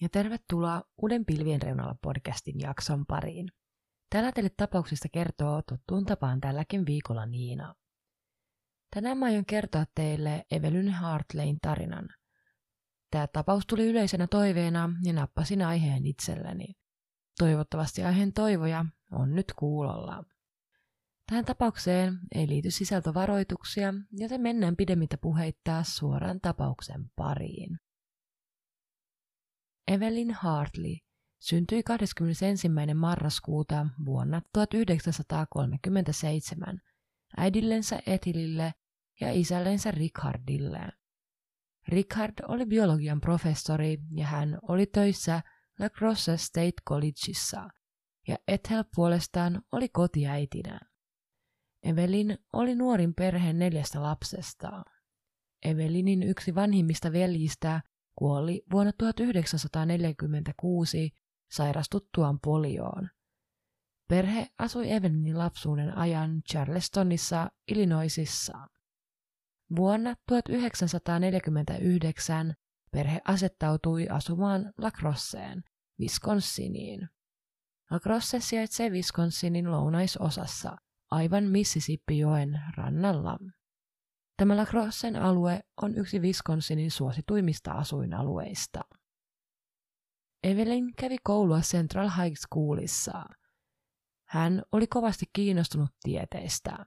Ja tervetuloa uuden Pilvien reunalla podcastin jakson pariin. Täällä teille tapauksista kertoo tuttuun tapaan tälläkin viikolla Niina. Tänään mä aion kertoa teille Evelyn Hartlein tarinan. Tämä tapaus tuli yleisenä toiveena ja nappasin aiheen itselleni. Toivottavasti aiheen toivoja on nyt kuulolla. Tähän tapaukseen ei liity sisältövaroituksia, joten mennään pidemmittä puheittaa suoraan tapauksen pariin. Evelyn Hartley syntyi 21. marraskuuta vuonna 1937 äidillensä Etilille ja isällensä Richardille. Richard oli biologian professori ja hän oli töissä La Crosse State Collegeissa ja Ethel puolestaan oli kotiäitinä. Evelin oli nuorin perheen neljästä lapsesta. Evelinin yksi vanhimmista veljistä kuoli vuonna 1946 sairastuttuaan polioon. Perhe asui Evelinin lapsuuden ajan Charlestonissa, Illinoisissa. Vuonna 1949 perhe asettautui asumaan La Crosseen, Wisconsiniin. La Crosse sijaitsee Wisconsinin lounaisosassa, aivan Mississippi-joen rannalla. Tämä La Crossen alue on yksi Wisconsinin suosituimmista asuinalueista. Evelyn kävi koulua Central High Schoolissa. Hän oli kovasti kiinnostunut tieteistä.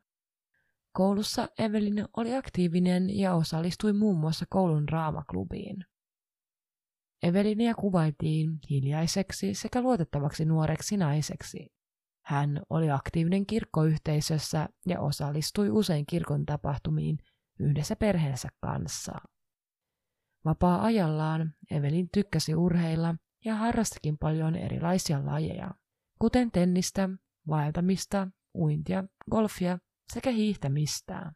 Koulussa Evelyn oli aktiivinen ja osallistui muun muassa koulun raamaklubiin. Evelinia kuvailtiin hiljaiseksi sekä luotettavaksi nuoreksi naiseksi. Hän oli aktiivinen kirkkoyhteisössä ja osallistui usein kirkon tapahtumiin yhdessä perheensä kanssa. Vapaa-ajallaan Evelin tykkäsi urheilla ja harrastikin paljon erilaisia lajeja, kuten tennistä, vaeltamista, uintia, golfia sekä hiihtämistä.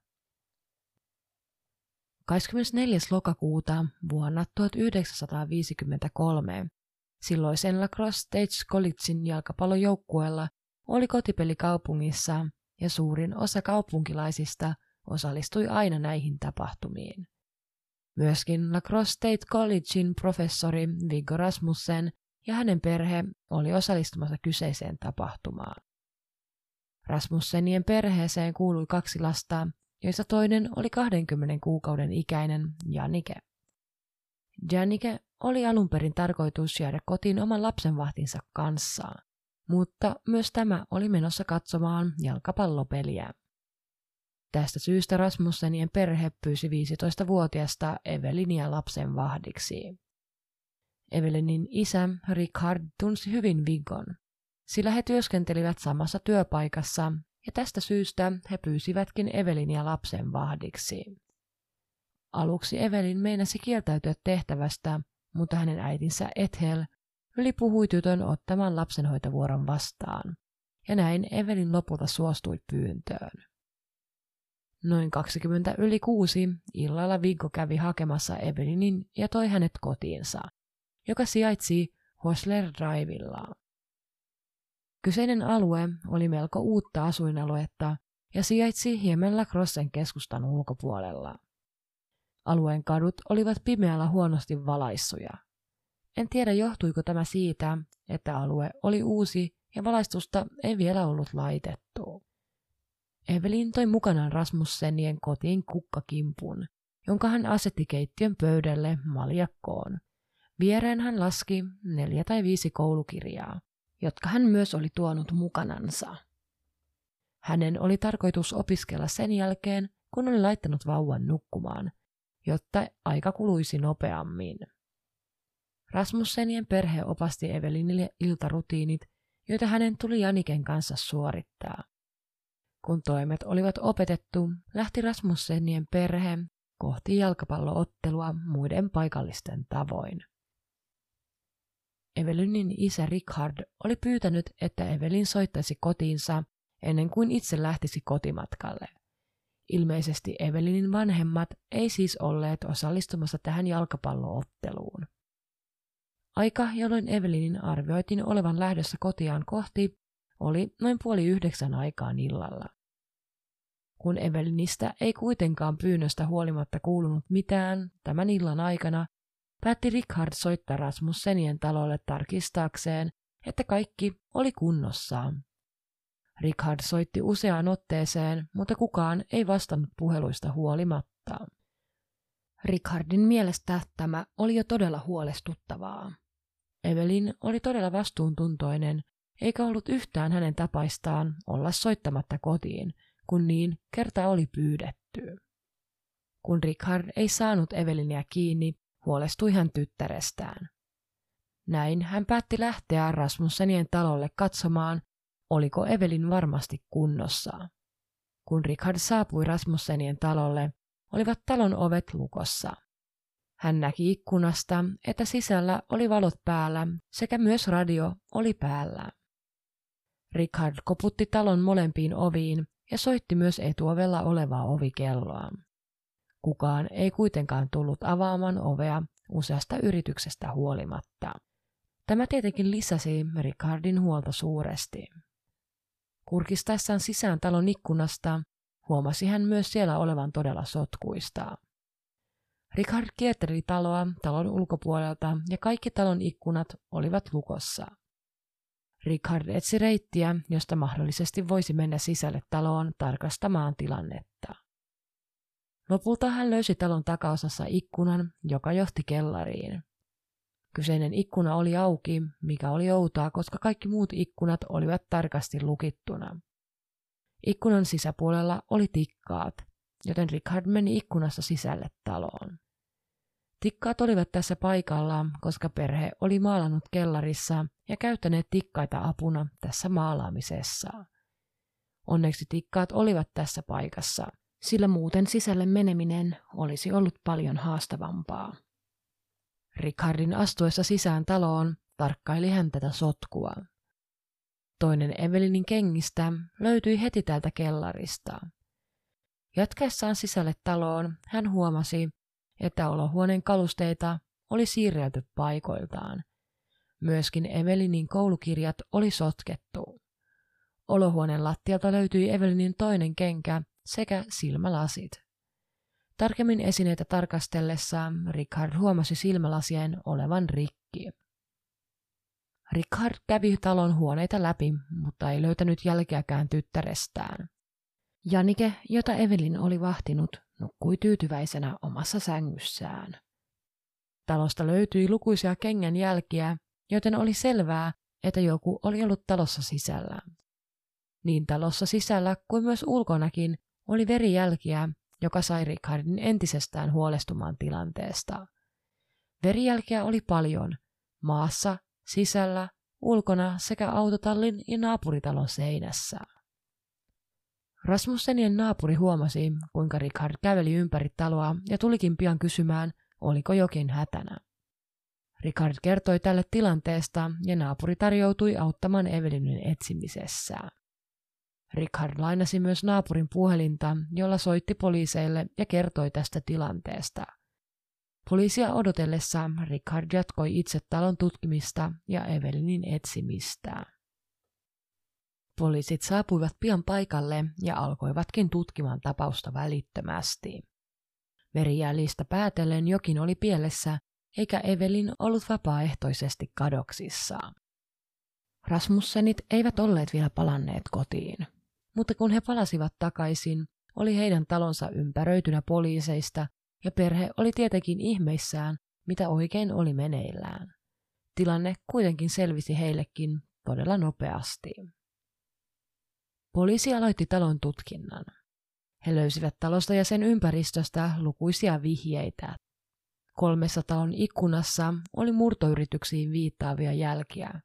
24. lokakuuta vuonna 1953 silloisen Lacrosse Stage Collegein jalkapallojoukkueella oli kotipeli kaupungissa ja suurin osa kaupunkilaisista osallistui aina näihin tapahtumiin. Myöskin La Crosse State Collegein professori Viggo Rasmussen ja hänen perhe oli osallistumassa kyseiseen tapahtumaan. Rasmussenien perheeseen kuului kaksi lasta, joista toinen oli 20 kuukauden ikäinen Janike. Janike oli alun perin tarkoitus jäädä kotiin oman lapsenvahtinsa kanssa, mutta myös tämä oli menossa katsomaan jalkapallopeliä. Tästä syystä Rasmussenien perhe pyysi 15-vuotiasta Evelinia lapsen vahdiksi. Evelinin isä Richard tunsi hyvin Vigon, sillä he työskentelivät samassa työpaikassa ja tästä syystä he pyysivätkin Evelinia lapsen vahdiksi. Aluksi Evelin meinasi kieltäytyä tehtävästä, mutta hänen äitinsä Ethel yli puhui tytön ottamaan lapsenhoitovuoron vastaan, ja näin Evelin lopulta suostui pyyntöön. Noin 20 yli kuusi illalla Viggo kävi hakemassa Evelinin ja toi hänet kotiinsa, joka sijaitsi Hosler Drivella. Kyseinen alue oli melko uutta asuinaluetta ja sijaitsi hieman Lacrossen keskustan ulkopuolella. Alueen kadut olivat pimeällä huonosti valaissuja. En tiedä johtuiko tämä siitä, että alue oli uusi ja valaistusta ei vielä ollut laitettu. Evelin toi mukanaan Rasmussenien kotiin kukkakimpun, jonka hän asetti keittiön pöydälle maljakkoon. Viereen hän laski neljä tai viisi koulukirjaa, jotka hän myös oli tuonut mukanansa. Hänen oli tarkoitus opiskella sen jälkeen, kun oli laittanut vauvan nukkumaan, jotta aika kuluisi nopeammin. Rasmussenien perhe opasti Evelinille iltarutiinit, joita hänen tuli Janiken kanssa suorittaa. Kun toimet olivat opetettu, lähti Rasmussenien perhe kohti jalkapalloottelua muiden paikallisten tavoin. Evelinin isä Richard oli pyytänyt, että Evelin soittaisi kotiinsa ennen kuin itse lähtisi kotimatkalle. Ilmeisesti Evelinin vanhemmat ei siis olleet osallistumassa tähän jalkapallootteluun. Aika, jolloin Evelinin arvioitiin olevan lähdössä kotiaan kohti, oli noin puoli yhdeksän aikaan illalla. Kun Evelinistä ei kuitenkaan pyynnöstä huolimatta kuulunut mitään tämän illan aikana, päätti Richard soittaa Rasmussenien talolle tarkistaakseen, että kaikki oli kunnossa. Richard soitti useaan otteeseen, mutta kukaan ei vastannut puheluista huolimatta. Richardin mielestä tämä oli jo todella huolestuttavaa. Evelin oli todella vastuuntuntoinen, eikä ollut yhtään hänen tapaistaan olla soittamatta kotiin, kun niin kerta oli pyydetty. Kun Richard ei saanut Evelinia kiinni, huolestui hän tyttärestään. Näin hän päätti lähteä Rasmussenien talolle katsomaan, oliko Evelin varmasti kunnossa. Kun Richard saapui Rasmussenien talolle, olivat talon ovet lukossa. Hän näki ikkunasta, että sisällä oli valot päällä sekä myös radio oli päällä. Richard koputti talon molempiin oviin ja soitti myös etuovella olevaa ovikelloa. Kukaan ei kuitenkaan tullut avaamaan ovea useasta yrityksestä huolimatta. Tämä tietenkin lisäsi Ricardin huolta suuresti. Kurkistaessaan sisään talon ikkunasta huomasi hän myös siellä olevan todella sotkuista. Richard kierteli taloa talon ulkopuolelta ja kaikki talon ikkunat olivat lukossa. Richard etsi reittiä, josta mahdollisesti voisi mennä sisälle taloon tarkastamaan tilannetta. Lopulta hän löysi talon takaosassa ikkunan, joka johti kellariin. Kyseinen ikkuna oli auki, mikä oli outoa, koska kaikki muut ikkunat olivat tarkasti lukittuna. Ikkunan sisäpuolella oli tikkaat, joten Richard meni ikkunassa sisälle taloon. Tikkaat olivat tässä paikallaan, koska perhe oli maalannut kellarissa ja käyttäneet tikkaita apuna tässä maalaamisessa. Onneksi tikkaat olivat tässä paikassa, sillä muuten sisälle meneminen olisi ollut paljon haastavampaa. Richardin astuessa sisään taloon tarkkaili hän tätä sotkua. Toinen Evelinin kengistä löytyi heti täältä kellarista. Jatkaessaan sisälle taloon hän huomasi, että olohuoneen kalusteita oli siirrelty paikoiltaan. Myöskin Evelinin koulukirjat oli sotkettu. Olohuoneen lattialta löytyi Evelinin toinen kenkä sekä silmälasit. Tarkemmin esineitä tarkastellessaan Richard huomasi silmälasien olevan rikki. Richard kävi talon huoneita läpi, mutta ei löytänyt jälkeäkään tyttärestään. Janike, jota Evelin oli vahtinut, nukkui tyytyväisenä omassa sängyssään. Talosta löytyi lukuisia kengän jälkiä, joten oli selvää, että joku oli ollut talossa sisällä. Niin talossa sisällä kuin myös ulkonakin oli verijälkiä, joka sai Richardin entisestään huolestumaan tilanteesta. Verijälkiä oli paljon, maassa, sisällä, ulkona sekä autotallin ja naapuritalon seinässä. Rasmussenien naapuri huomasi, kuinka Richard käveli ympäri taloa ja tulikin pian kysymään, oliko jokin hätänä. Richard kertoi tälle tilanteesta ja naapuri tarjoutui auttamaan Evelinin etsimisessä. Richard lainasi myös naapurin puhelinta, jolla soitti poliiseille ja kertoi tästä tilanteesta. Poliisia odotellessa Richard jatkoi itse talon tutkimista ja Evelinin etsimistä. Poliisit saapuivat pian paikalle ja alkoivatkin tutkimaan tapausta välittömästi. Verijäljistä päätellen jokin oli pielessä, eikä Evelin ollut vapaaehtoisesti kadoksissa. Rasmussenit eivät olleet vielä palanneet kotiin, mutta kun he palasivat takaisin, oli heidän talonsa ympäröitynä poliiseista ja perhe oli tietenkin ihmeissään, mitä oikein oli meneillään. Tilanne kuitenkin selvisi heillekin todella nopeasti. Poliisi aloitti talon tutkinnan. He löysivät talosta ja sen ympäristöstä lukuisia vihjeitä. Kolmessa talon ikkunassa oli murtoyrityksiin viittaavia jälkiä.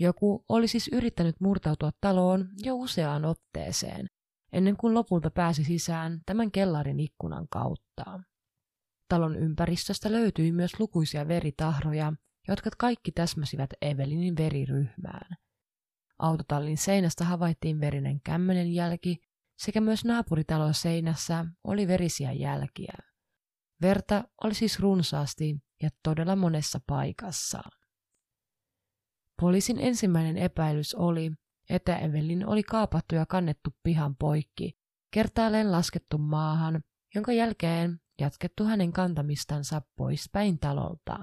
Joku oli siis yrittänyt murtautua taloon jo useaan otteeseen, ennen kuin lopulta pääsi sisään tämän kellarin ikkunan kautta. Talon ympäristöstä löytyi myös lukuisia veritahroja, jotka kaikki täsmäsivät Evelinin veriryhmään. Autotallin seinästä havaittiin verinen kämmenen jälki, sekä myös naapuritalon seinässä oli verisiä jälkiä. Verta oli siis runsaasti ja todella monessa paikassa. Poliisin ensimmäinen epäilys oli, että Evelin oli kaapattu ja kannettu pihan poikki, kertaalleen laskettu maahan, jonka jälkeen jatkettu hänen kantamistansa poispäin talolta.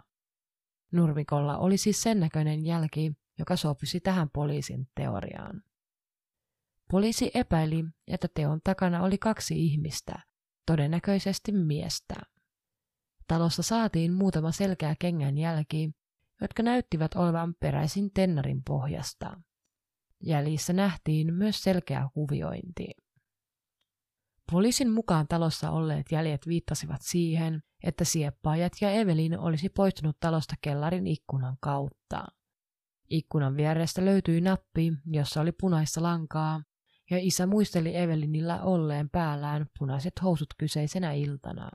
Nurmikolla oli siis sen näköinen jälki, joka sopisi tähän poliisin teoriaan. Poliisi epäili, että teon takana oli kaksi ihmistä, todennäköisesti miestä. Talossa saatiin muutama selkeä kengän jälki, jotka näyttivät olevan peräisin tennarin pohjasta. Jäljissä nähtiin myös selkeä kuviointi. Poliisin mukaan talossa olleet jäljet viittasivat siihen, että sieppaajat ja Evelin olisi poistunut talosta kellarin ikkunan kautta. Ikkunan vierestä löytyi nappi, jossa oli punaista lankaa, ja isä muisteli Evelinillä olleen päällään punaiset housut kyseisenä iltana.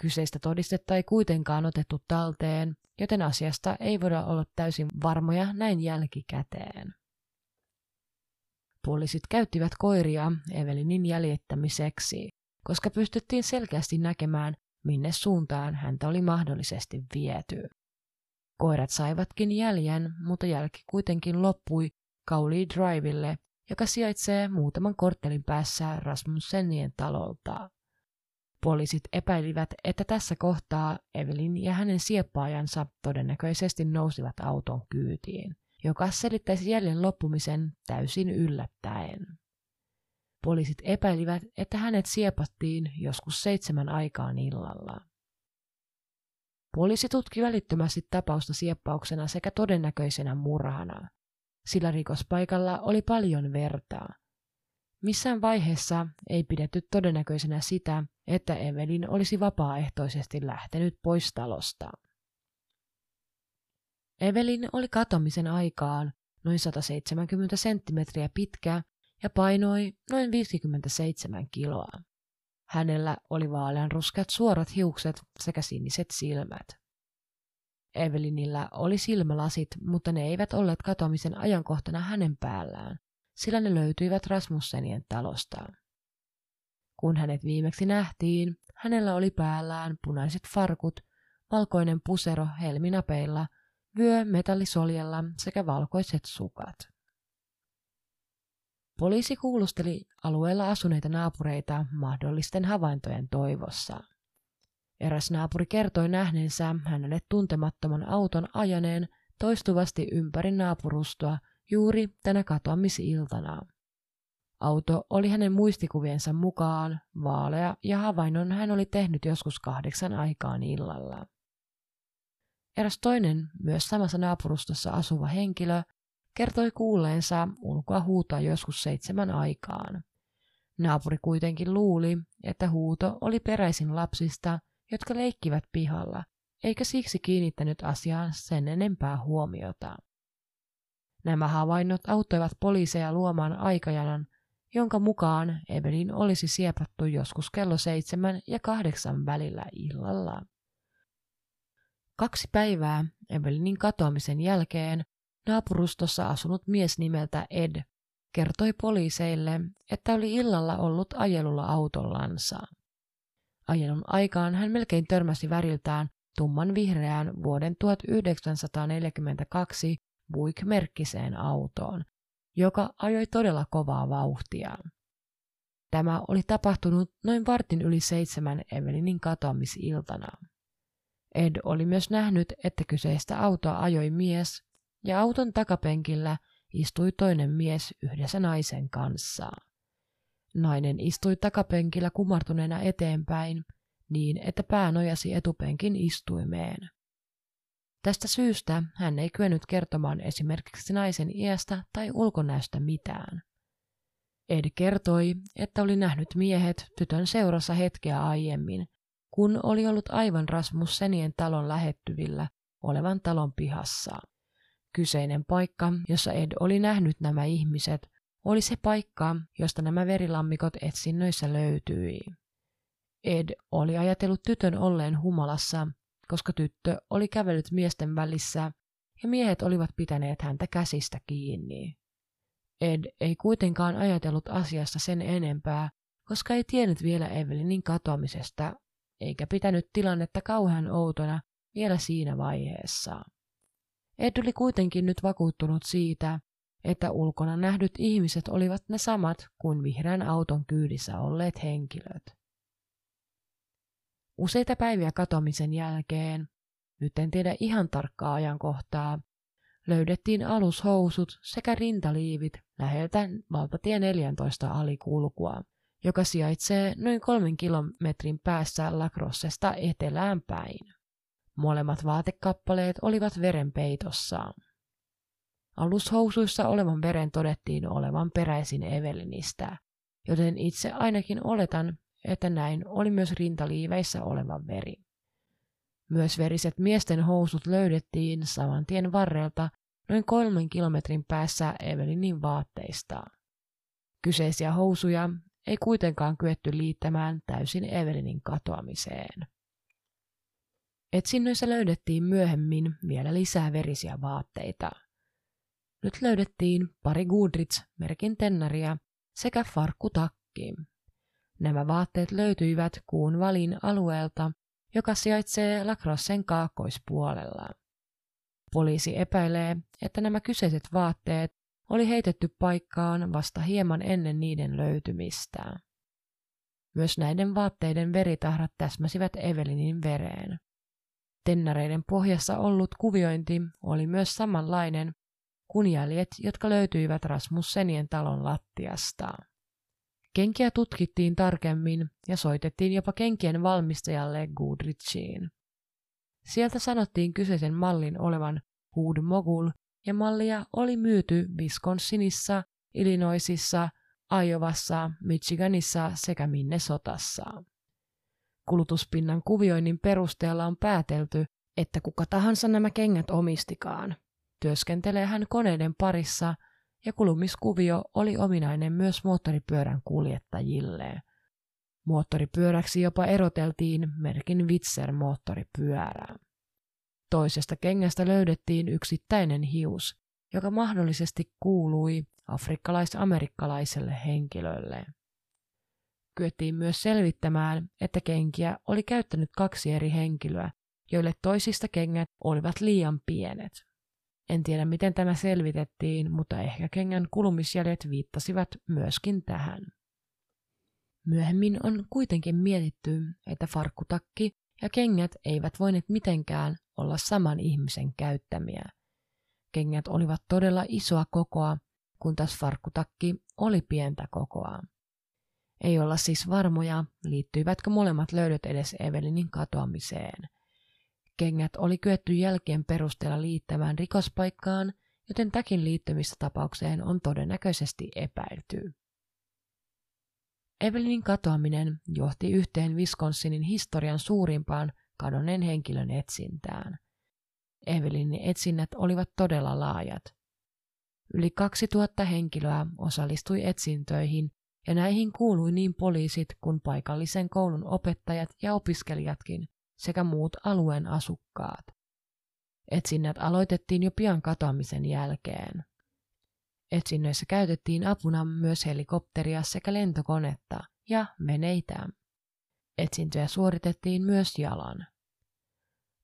Kyseistä todistetta ei kuitenkaan otettu talteen, joten asiasta ei voida olla täysin varmoja näin jälkikäteen. Poliisit käyttivät koiria Evelinin jäljittämiseksi, koska pystyttiin selkeästi näkemään, minne suuntaan häntä oli mahdollisesti viety. Koirat saivatkin jäljen, mutta jälki kuitenkin loppui Kauli Driville, joka sijaitsee muutaman korttelin päässä Rasmussenien talolta. Poliisit epäilivät, että tässä kohtaa Evelin ja hänen sieppaajansa todennäköisesti nousivat auton kyytiin, joka selittäisi jäljen loppumisen täysin yllättäen. Poliisit epäilivät, että hänet siepattiin joskus seitsemän aikaan illalla. Poliisi tutki välittömästi tapausta sieppauksena sekä todennäköisenä murhana, sillä rikospaikalla oli paljon vertaa. Missään vaiheessa ei pidetty todennäköisenä sitä, että Evelin olisi vapaaehtoisesti lähtenyt pois talosta. Evelin oli katomisen aikaan noin 170 senttimetriä pitkä ja painoi noin 57 kiloa. Hänellä oli vaaleanruskeat suorat hiukset sekä siniset silmät. Evelinillä oli silmälasit, mutta ne eivät olleet katoamisen ajankohtana hänen päällään, sillä ne löytyivät Rasmussenien talosta. Kun hänet viimeksi nähtiin, hänellä oli päällään punaiset farkut, valkoinen pusero helminapeilla, vyö metallisoljella sekä valkoiset sukat. Poliisi kuulusteli alueella asuneita naapureita mahdollisten havaintojen toivossa. Eräs naapuri kertoi nähneensä hänelle tuntemattoman auton ajaneen toistuvasti ympäri naapurustoa juuri tänä katoamisiltana. Auto oli hänen muistikuviensa mukaan vaalea ja havainnon hän oli tehnyt joskus kahdeksan aikaan illalla. Eräs toinen, myös samassa naapurustossa asuva henkilö, kertoi kuulleensa ulkoa huutaa joskus seitsemän aikaan. Naapuri kuitenkin luuli, että huuto oli peräisin lapsista, jotka leikkivät pihalla, eikä siksi kiinnittänyt asiaan sen enempää huomiota. Nämä havainnot auttoivat poliiseja luomaan aikajanan, jonka mukaan Evelin olisi siepattu joskus kello seitsemän ja kahdeksan välillä illalla. Kaksi päivää Evelinin katoamisen jälkeen naapurustossa asunut mies nimeltä Ed kertoi poliiseille, että oli illalla ollut ajelulla autollansa. Ajelun aikaan hän melkein törmäsi väriltään tumman vihreään vuoden 1942 Buick-merkkiseen autoon, joka ajoi todella kovaa vauhtia. Tämä oli tapahtunut noin vartin yli seitsemän Evelinin katoamisiltana. Ed oli myös nähnyt, että kyseistä autoa ajoi mies, ja auton takapenkillä istui toinen mies yhdessä naisen kanssa. Nainen istui takapenkillä kumartuneena eteenpäin, niin että pää nojasi etupenkin istuimeen. Tästä syystä hän ei kyennyt kertomaan esimerkiksi naisen iästä tai ulkonäöstä mitään. Ed kertoi, että oli nähnyt miehet tytön seurassa hetkeä aiemmin, kun oli ollut aivan Rasmussenien talon lähettyvillä olevan talon pihassa. Kyseinen paikka, jossa Ed oli nähnyt nämä ihmiset, oli se paikka, josta nämä verilammikot etsinnöissä löytyi. Ed oli ajatellut tytön olleen humalassa, koska tyttö oli kävellyt miesten välissä ja miehet olivat pitäneet häntä käsistä kiinni. Ed ei kuitenkaan ajatellut asiasta sen enempää, koska ei tiennyt vielä Evelinin katoamisesta, eikä pitänyt tilannetta kauhean outona vielä siinä vaiheessa. Ed oli kuitenkin nyt vakuuttunut siitä, että ulkona nähdyt ihmiset olivat ne samat kuin vihreän auton kyydissä olleet henkilöt. Useita päiviä katoamisen jälkeen, nyt en tiedä ihan tarkkaa ajankohtaa, löydettiin alushousut sekä rintaliivit läheltä valtatie 14 alikulkua, joka sijaitsee noin kolmen kilometrin päässä Lacrossesta etelään päin. Molemmat vaatekappaleet olivat verenpeitossa. Alushousuissa olevan veren todettiin olevan peräisin Evelinistä, joten itse ainakin oletan, että näin oli myös rintaliiveissä oleva veri. Myös veriset miesten housut löydettiin saman tien varrelta noin kolmen kilometrin päässä Evelinin vaatteista. Kyseisiä housuja ei kuitenkaan kyetty liittämään täysin Evelinin katoamiseen. Etsinnöissä löydettiin myöhemmin vielä lisää verisiä vaatteita. Nyt löydettiin pari Goodrich-merkin tennaria sekä farkkutakki. Nämä vaatteet löytyivät kuun valin alueelta, joka sijaitsee Lacrossen kaakkoispuolella. Poliisi epäilee, että nämä kyseiset vaatteet oli heitetty paikkaan vasta hieman ennen niiden löytymistä. Myös näiden vaatteiden veritahrat täsmäsivät Evelinin vereen. Tennareiden pohjassa ollut kuviointi oli myös samanlainen kuin jäljet, jotka löytyivät Rasmussenien talon lattiasta. Kenkiä tutkittiin tarkemmin ja soitettiin jopa kenkien valmistajalle Goodrichiin. Sieltä sanottiin kyseisen mallin olevan Hood Mogul ja mallia oli myyty Wisconsinissa, Illinoisissa, Iowassa, Michiganissa sekä Minnesotassa. Kulutuspinnan kuvioinnin perusteella on päätelty, että kuka tahansa nämä kengät omistikaan. Työskentelee hän koneiden parissa ja kulumiskuvio oli ominainen myös moottoripyörän kuljettajille. Moottoripyöräksi jopa eroteltiin merkin Witzer-moottoripyörää. Toisesta kengästä löydettiin yksittäinen hius, joka mahdollisesti kuului afrikkalais-amerikkalaiselle henkilölle. Kyettiin myös selvittämään, että kenkiä oli käyttänyt kaksi eri henkilöä, joille toisista kengät olivat liian pienet. En tiedä miten tämä selvitettiin, mutta ehkä kengän kulumisjäljet viittasivat myöskin tähän. Myöhemmin on kuitenkin mietitty, että farkkutakki ja kengät eivät voineet mitenkään olla saman ihmisen käyttämiä. Kengät olivat todella isoa kokoa, kun taas farkkutakki oli pientä kokoa. Ei olla siis varmoja, liittyivätkö molemmat löydöt edes Evelinin katoamiseen. Kengät oli kyetty jälkeen perusteella liittämään rikospaikkaan, joten täkin liittymistä tapaukseen on todennäköisesti epäilty. Evelinin katoaminen johti yhteen Wisconsinin historian suurimpaan kadonneen henkilön etsintään. Evelinin etsinnät olivat todella laajat. Yli 2000 henkilöä osallistui etsintöihin ja näihin kuului niin poliisit kuin paikallisen koulun opettajat ja opiskelijatkin sekä muut alueen asukkaat. Etsinnät aloitettiin jo pian katoamisen jälkeen. Etsinnöissä käytettiin apuna myös helikopteria sekä lentokonetta ja veneitä. Etsintöjä suoritettiin myös jalan.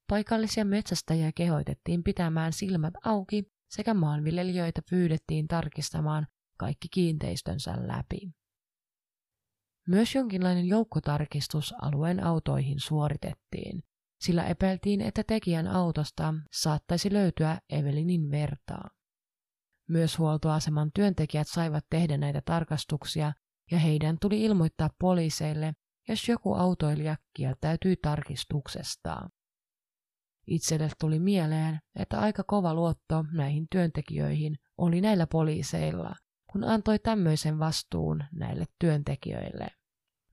Paikallisia metsästäjiä kehoitettiin pitämään silmät auki sekä maanviljelijöitä pyydettiin tarkistamaan kaikki kiinteistönsä läpi. Myös jonkinlainen joukkotarkistus alueen autoihin suoritettiin, sillä epäiltiin, että tekijän autosta saattaisi löytyä Evelinin vertaa. Myös huoltoaseman työntekijät saivat tehdä näitä tarkastuksia ja heidän tuli ilmoittaa poliiseille, jos joku autoilija kieltäytyi tarkistuksesta. Itselle tuli mieleen, että aika kova luotto näihin työntekijöihin oli näillä poliiseilla, kun antoi tämmöisen vastuun näille työntekijöille.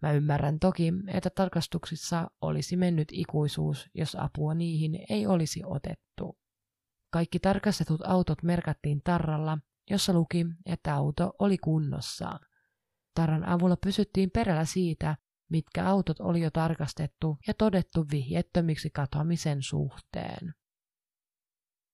Mä ymmärrän toki, että tarkastuksissa olisi mennyt ikuisuus, jos apua niihin ei olisi otettu. Kaikki tarkastetut autot merkattiin tarralla, jossa luki, että auto oli kunnossa. Tarran avulla pysyttiin perällä siitä, mitkä autot oli jo tarkastettu ja todettu vihjettömiksi katoamisen suhteen.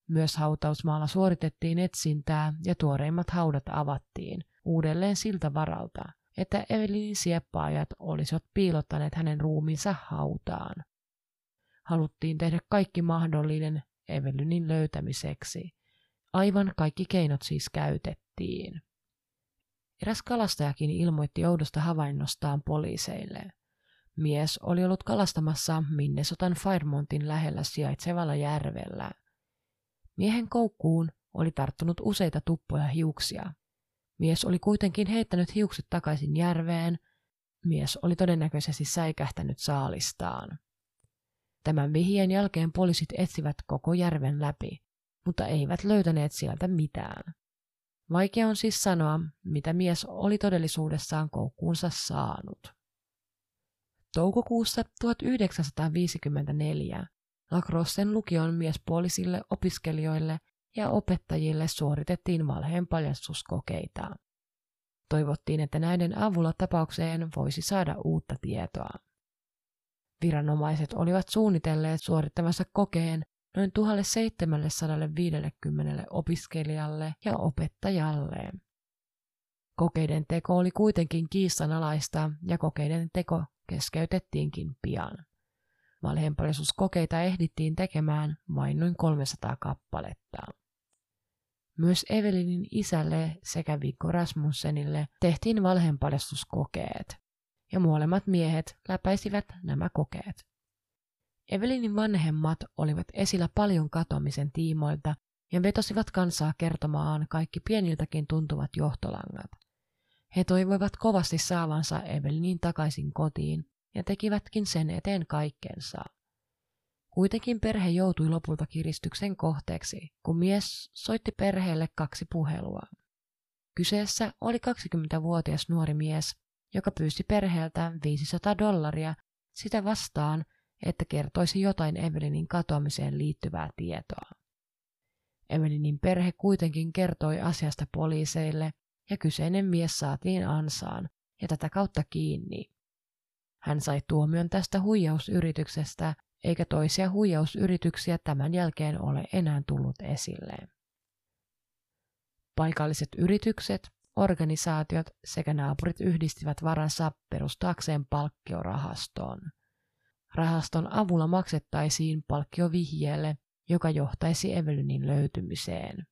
Myös hautausmaalla suoritettiin etsintää ja tuoreimmat haudat avattiin uudelleen siltä varalta, että Evelinin sieppaajat olisivat piilottaneet hänen ruumiinsa hautaan. Haluttiin tehdä kaikki mahdollinen Evelynin löytämiseksi. Aivan kaikki keinot siis käytettiin. Eräs kalastajakin ilmoitti oudosta havainnostaan poliiseille. Mies oli ollut kalastamassa Minnesotan Firemontin lähellä sijaitsevalla järvellä. Miehen koukkuun oli tarttunut useita tuppoja hiuksia. Mies oli kuitenkin heittänyt hiukset takaisin järveen. Mies oli todennäköisesti säikähtänyt saalistaan. Tämän vihjeen jälkeen poliisit etsivät koko järven läpi, mutta eivät löytäneet sieltä mitään. Vaikea on siis sanoa, mitä mies oli todellisuudessaan koukkuunsa saanut. Toukokuussa 1954 Lacrossen lukion miespuolisille opiskelijoille ja opettajille suoritettiin valheen paljastuskokeita. Toivottiin, että näiden avulla tapaukseen voisi saada uutta tietoa. Viranomaiset olivat suunnitelleet suorittamassa kokeen noin 1750 opiskelijalle ja opettajalle. Kokeiden teko oli kuitenkin kiistanalaista ja kokeiden teko keskeytettiinkin pian. Valheenpaljasuskokeita ehdittiin tekemään vain noin 300 kappaletta. Myös Evelinin isälle sekä Vikko Rasmussenille tehtiin valheenpaljastuskokeet, ja molemmat miehet läpäisivät nämä kokeet. Evelinin vanhemmat olivat esillä paljon katoamisen tiimoilta ja vetosivat kansaa kertomaan kaikki pieniltäkin tuntuvat johtolangat. He toivoivat kovasti saavansa Evelinin takaisin kotiin ja tekivätkin sen eteen kaikkensa. Kuitenkin perhe joutui lopulta kiristyksen kohteeksi, kun mies soitti perheelle kaksi puhelua. Kyseessä oli 20-vuotias nuori mies, joka pyysi perheeltä 500 dollaria sitä vastaan, että kertoisi jotain Evelinin katoamiseen liittyvää tietoa. Evelinin perhe kuitenkin kertoi asiasta poliiseille ja kyseinen mies saatiin ansaan ja tätä kautta kiinni. Hän sai tuomion tästä huijausyrityksestä, eikä toisia huijausyrityksiä tämän jälkeen ole enää tullut esille. Paikalliset yritykset, organisaatiot sekä naapurit yhdistivät varansa perustaakseen palkkiorahastoon. Rahaston avulla maksettaisiin palkkio vihjeelle, joka johtaisi Evelynin löytymiseen.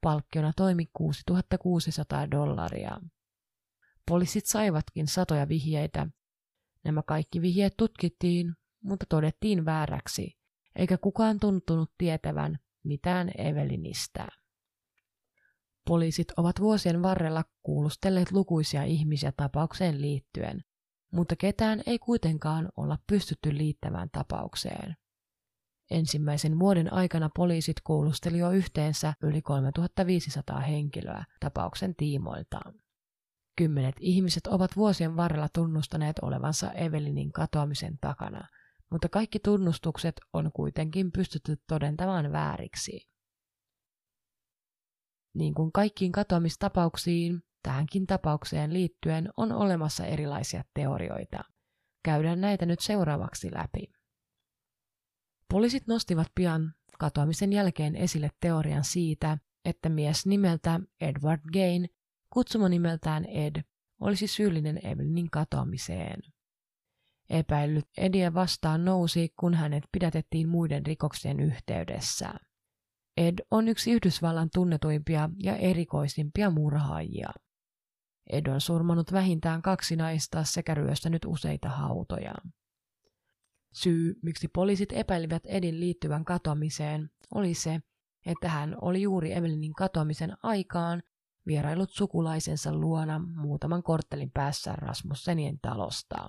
Palkkiona toimi 6600 dollaria. Poliisit saivatkin satoja vihjeitä. Nämä kaikki vihjeet tutkittiin, mutta todettiin vääräksi, eikä kukaan tuntunut tietävän mitään Evelinistä. Poliisit ovat vuosien varrella kuulustelleet lukuisia ihmisiä tapaukseen liittyen, mutta ketään ei kuitenkaan olla pystytty liittämään tapaukseen. Ensimmäisen vuoden aikana poliisit kuulusteli jo yhteensä yli 3500 henkilöä tapauksen tiimoiltaan. Kymmenet ihmiset ovat vuosien varrella tunnustaneet olevansa Evelinin katoamisen takana, mutta kaikki tunnustukset on kuitenkin pystytty todentamaan vääriksi. Niin kuin kaikkiin katoamistapauksiin, tähänkin tapaukseen liittyen on olemassa erilaisia teorioita. Käydään näitä nyt seuraavaksi läpi. Poliisit nostivat pian katoamisen jälkeen esille teorian siitä, että mies nimeltä Edward Gain, kutsuma nimeltään Ed, olisi syyllinen Evelinin katoamiseen. Epäillyt Ediä vastaan nousi, kun hänet pidätettiin muiden rikoksien yhteydessä. Ed on yksi Yhdysvallan tunnetuimpia ja erikoisimpia murhaajia. Ed on surmanut vähintään kaksi naista sekä ryöstänyt useita hautoja. Syy, miksi poliisit epäilivät Edin liittyvän katoamiseen, oli se, että hän oli juuri Evelinin katoamisen aikaan vierailut sukulaisensa luona muutaman korttelin päässä Rasmussenien talosta.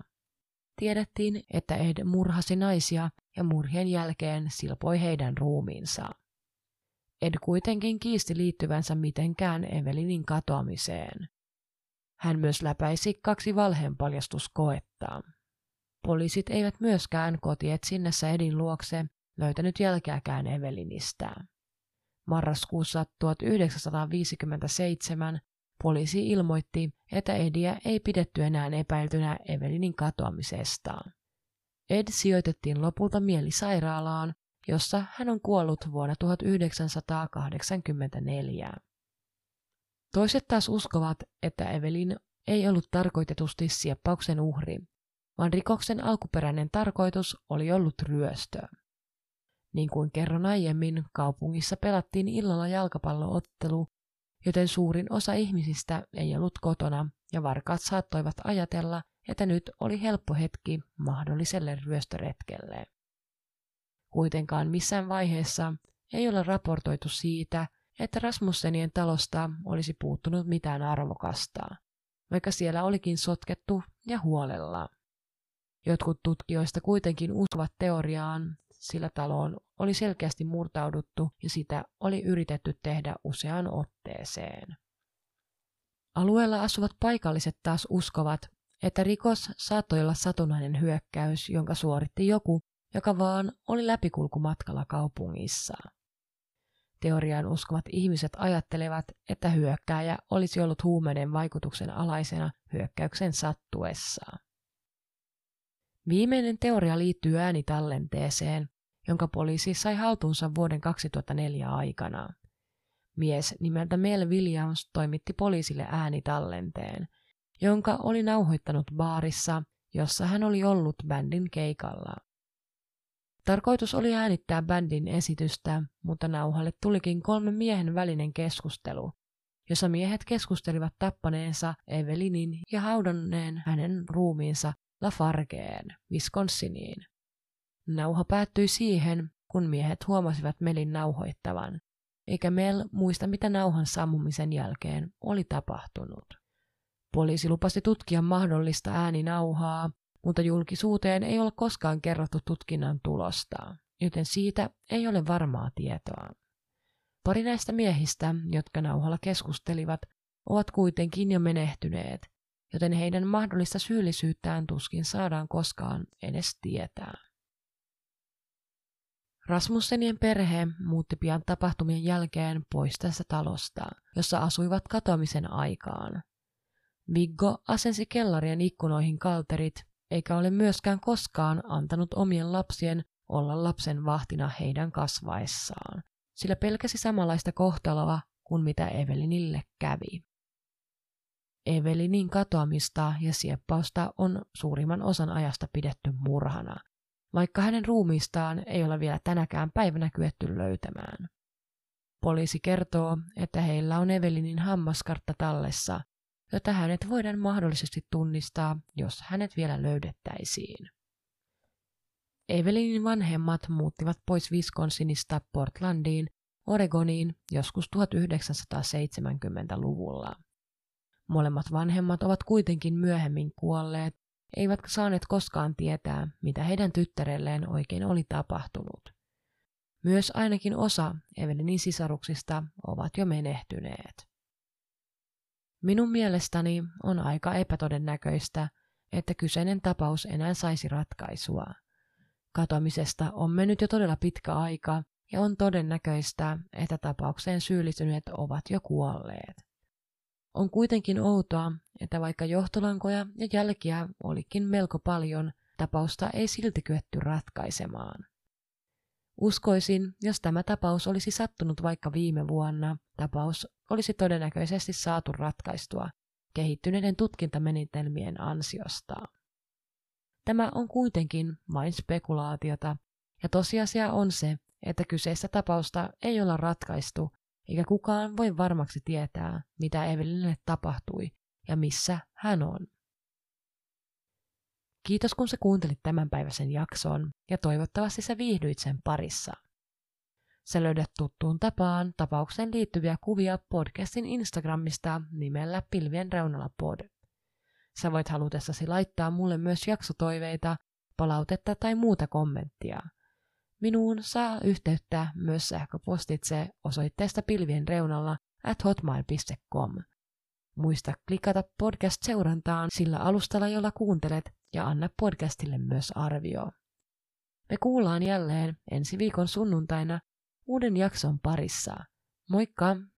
Tiedettiin, että Ed murhasi naisia ja murhien jälkeen silpoi heidän ruumiinsa. Ed kuitenkin kiisti liittyvänsä mitenkään Evelinin katoamiseen. Hän myös läpäisi kaksi valheenpaljastuskoetta. Poliisit eivät myöskään kotietsinnässä Edin luokse löytänyt jälkeäkään Evelinistä. Marraskuussa 1957 poliisi ilmoitti, että Ediä ei pidetty enää epäiltynä Evelinin katoamisesta. Ed sijoitettiin lopulta mielisairaalaan, jossa hän on kuollut vuonna 1984. Toiset taas uskovat, että Evelin ei ollut tarkoitetusti sieppauksen uhri, vaan rikoksen alkuperäinen tarkoitus oli ollut ryöstö. Niin kuin kerron aiemmin, kaupungissa pelattiin illalla jalkapalloottelu, joten suurin osa ihmisistä ei ollut kotona ja varkaat saattoivat ajatella, että nyt oli helppo hetki mahdolliselle ryöstöretkelle. Kuitenkaan missään vaiheessa ei ole raportoitu siitä, että Rasmussenien talosta olisi puuttunut mitään arvokasta, vaikka siellä olikin sotkettu ja huolella. Jotkut tutkijoista kuitenkin uskovat teoriaan, sillä taloon oli selkeästi murtauduttu ja sitä oli yritetty tehdä useaan otteeseen. Alueella asuvat paikalliset taas uskovat, että rikos saattoi olla satunnainen hyökkäys, jonka suoritti joku, joka vaan oli läpikulkumatkalla kaupungissa. Teoriaan uskovat ihmiset ajattelevat, että hyökkääjä olisi ollut huumeiden vaikutuksen alaisena hyökkäyksen sattuessa. Viimeinen teoria liittyy äänitallenteeseen, jonka poliisi sai haltuunsa vuoden 2004 aikana. Mies nimeltä Mel Williams toimitti poliisille äänitallenteen, jonka oli nauhoittanut baarissa, jossa hän oli ollut bändin keikalla. Tarkoitus oli äänittää bändin esitystä, mutta nauhalle tulikin kolme miehen välinen keskustelu, jossa miehet keskustelivat tappaneensa Evelinin ja haudanneen hänen ruumiinsa Lafargeen, Wisconsiniin. Nauha päättyi siihen, kun miehet huomasivat Melin nauhoittavan, eikä Mel muista mitä nauhan sammumisen jälkeen oli tapahtunut. Poliisi lupasi tutkia mahdollista ääninauhaa, mutta julkisuuteen ei ole koskaan kerrottu tutkinnan tulosta, joten siitä ei ole varmaa tietoa. Pari näistä miehistä, jotka nauhalla keskustelivat, ovat kuitenkin jo menehtyneet, joten heidän mahdollista syyllisyyttään tuskin saadaan koskaan edes tietää. Rasmussenien perhe muutti pian tapahtumien jälkeen pois tästä talosta, jossa asuivat katoamisen aikaan. Viggo asensi kellarien ikkunoihin kalterit, eikä ole myöskään koskaan antanut omien lapsien olla lapsen vahtina heidän kasvaessaan, sillä pelkäsi samanlaista kohtaloa kuin mitä Evelinille kävi. Evelinin katoamista ja sieppausta on suurimman osan ajasta pidetty murhana, vaikka hänen ruumiistaan ei ole vielä tänäkään päivänä kyetty löytämään. Poliisi kertoo, että heillä on Evelinin hammaskartta tallessa, jota hänet voidaan mahdollisesti tunnistaa, jos hänet vielä löydettäisiin. Evelinin vanhemmat muuttivat pois Wisconsinista Portlandiin, Oregoniin joskus 1970-luvulla. Molemmat vanhemmat ovat kuitenkin myöhemmin kuolleet eivätkä saaneet koskaan tietää, mitä heidän tyttärelleen oikein oli tapahtunut. Myös ainakin osa Evelinin sisaruksista ovat jo menehtyneet. Minun mielestäni on aika epätodennäköistä, että kyseinen tapaus enää saisi ratkaisua. Katoamisesta on mennyt jo todella pitkä aika ja on todennäköistä, että tapaukseen syyllistyneet ovat jo kuolleet. On kuitenkin outoa, että vaikka johtolankoja ja jälkiä olikin melko paljon, tapausta ei silti kyetty ratkaisemaan. Uskoisin, jos tämä tapaus olisi sattunut vaikka viime vuonna, tapaus olisi todennäköisesti saatu ratkaistua kehittyneiden tutkintamenetelmien ansiosta. Tämä on kuitenkin vain spekulaatiota, ja tosiasia on se, että kyseistä tapausta ei olla ratkaistu eikä kukaan voi varmaksi tietää, mitä Evelinille tapahtui ja missä hän on. Kiitos kun sä kuuntelit tämänpäiväisen jakson ja toivottavasti sä viihdyit sen parissa. Sä löydät tuttuun tapaan tapaukseen liittyviä kuvia podcastin Instagramista nimellä Pilvien reunalla pod. Sä voit halutessasi laittaa mulle myös jaksotoiveita, palautetta tai muuta kommenttia – Minuun saa yhteyttä myös sähköpostitse osoitteesta pilvien reunalla at hotmail.com. Muista klikata podcast-seurantaan sillä alustalla, jolla kuuntelet, ja anna podcastille myös arvio. Me kuullaan jälleen ensi viikon sunnuntaina uuden jakson parissa. Moikka!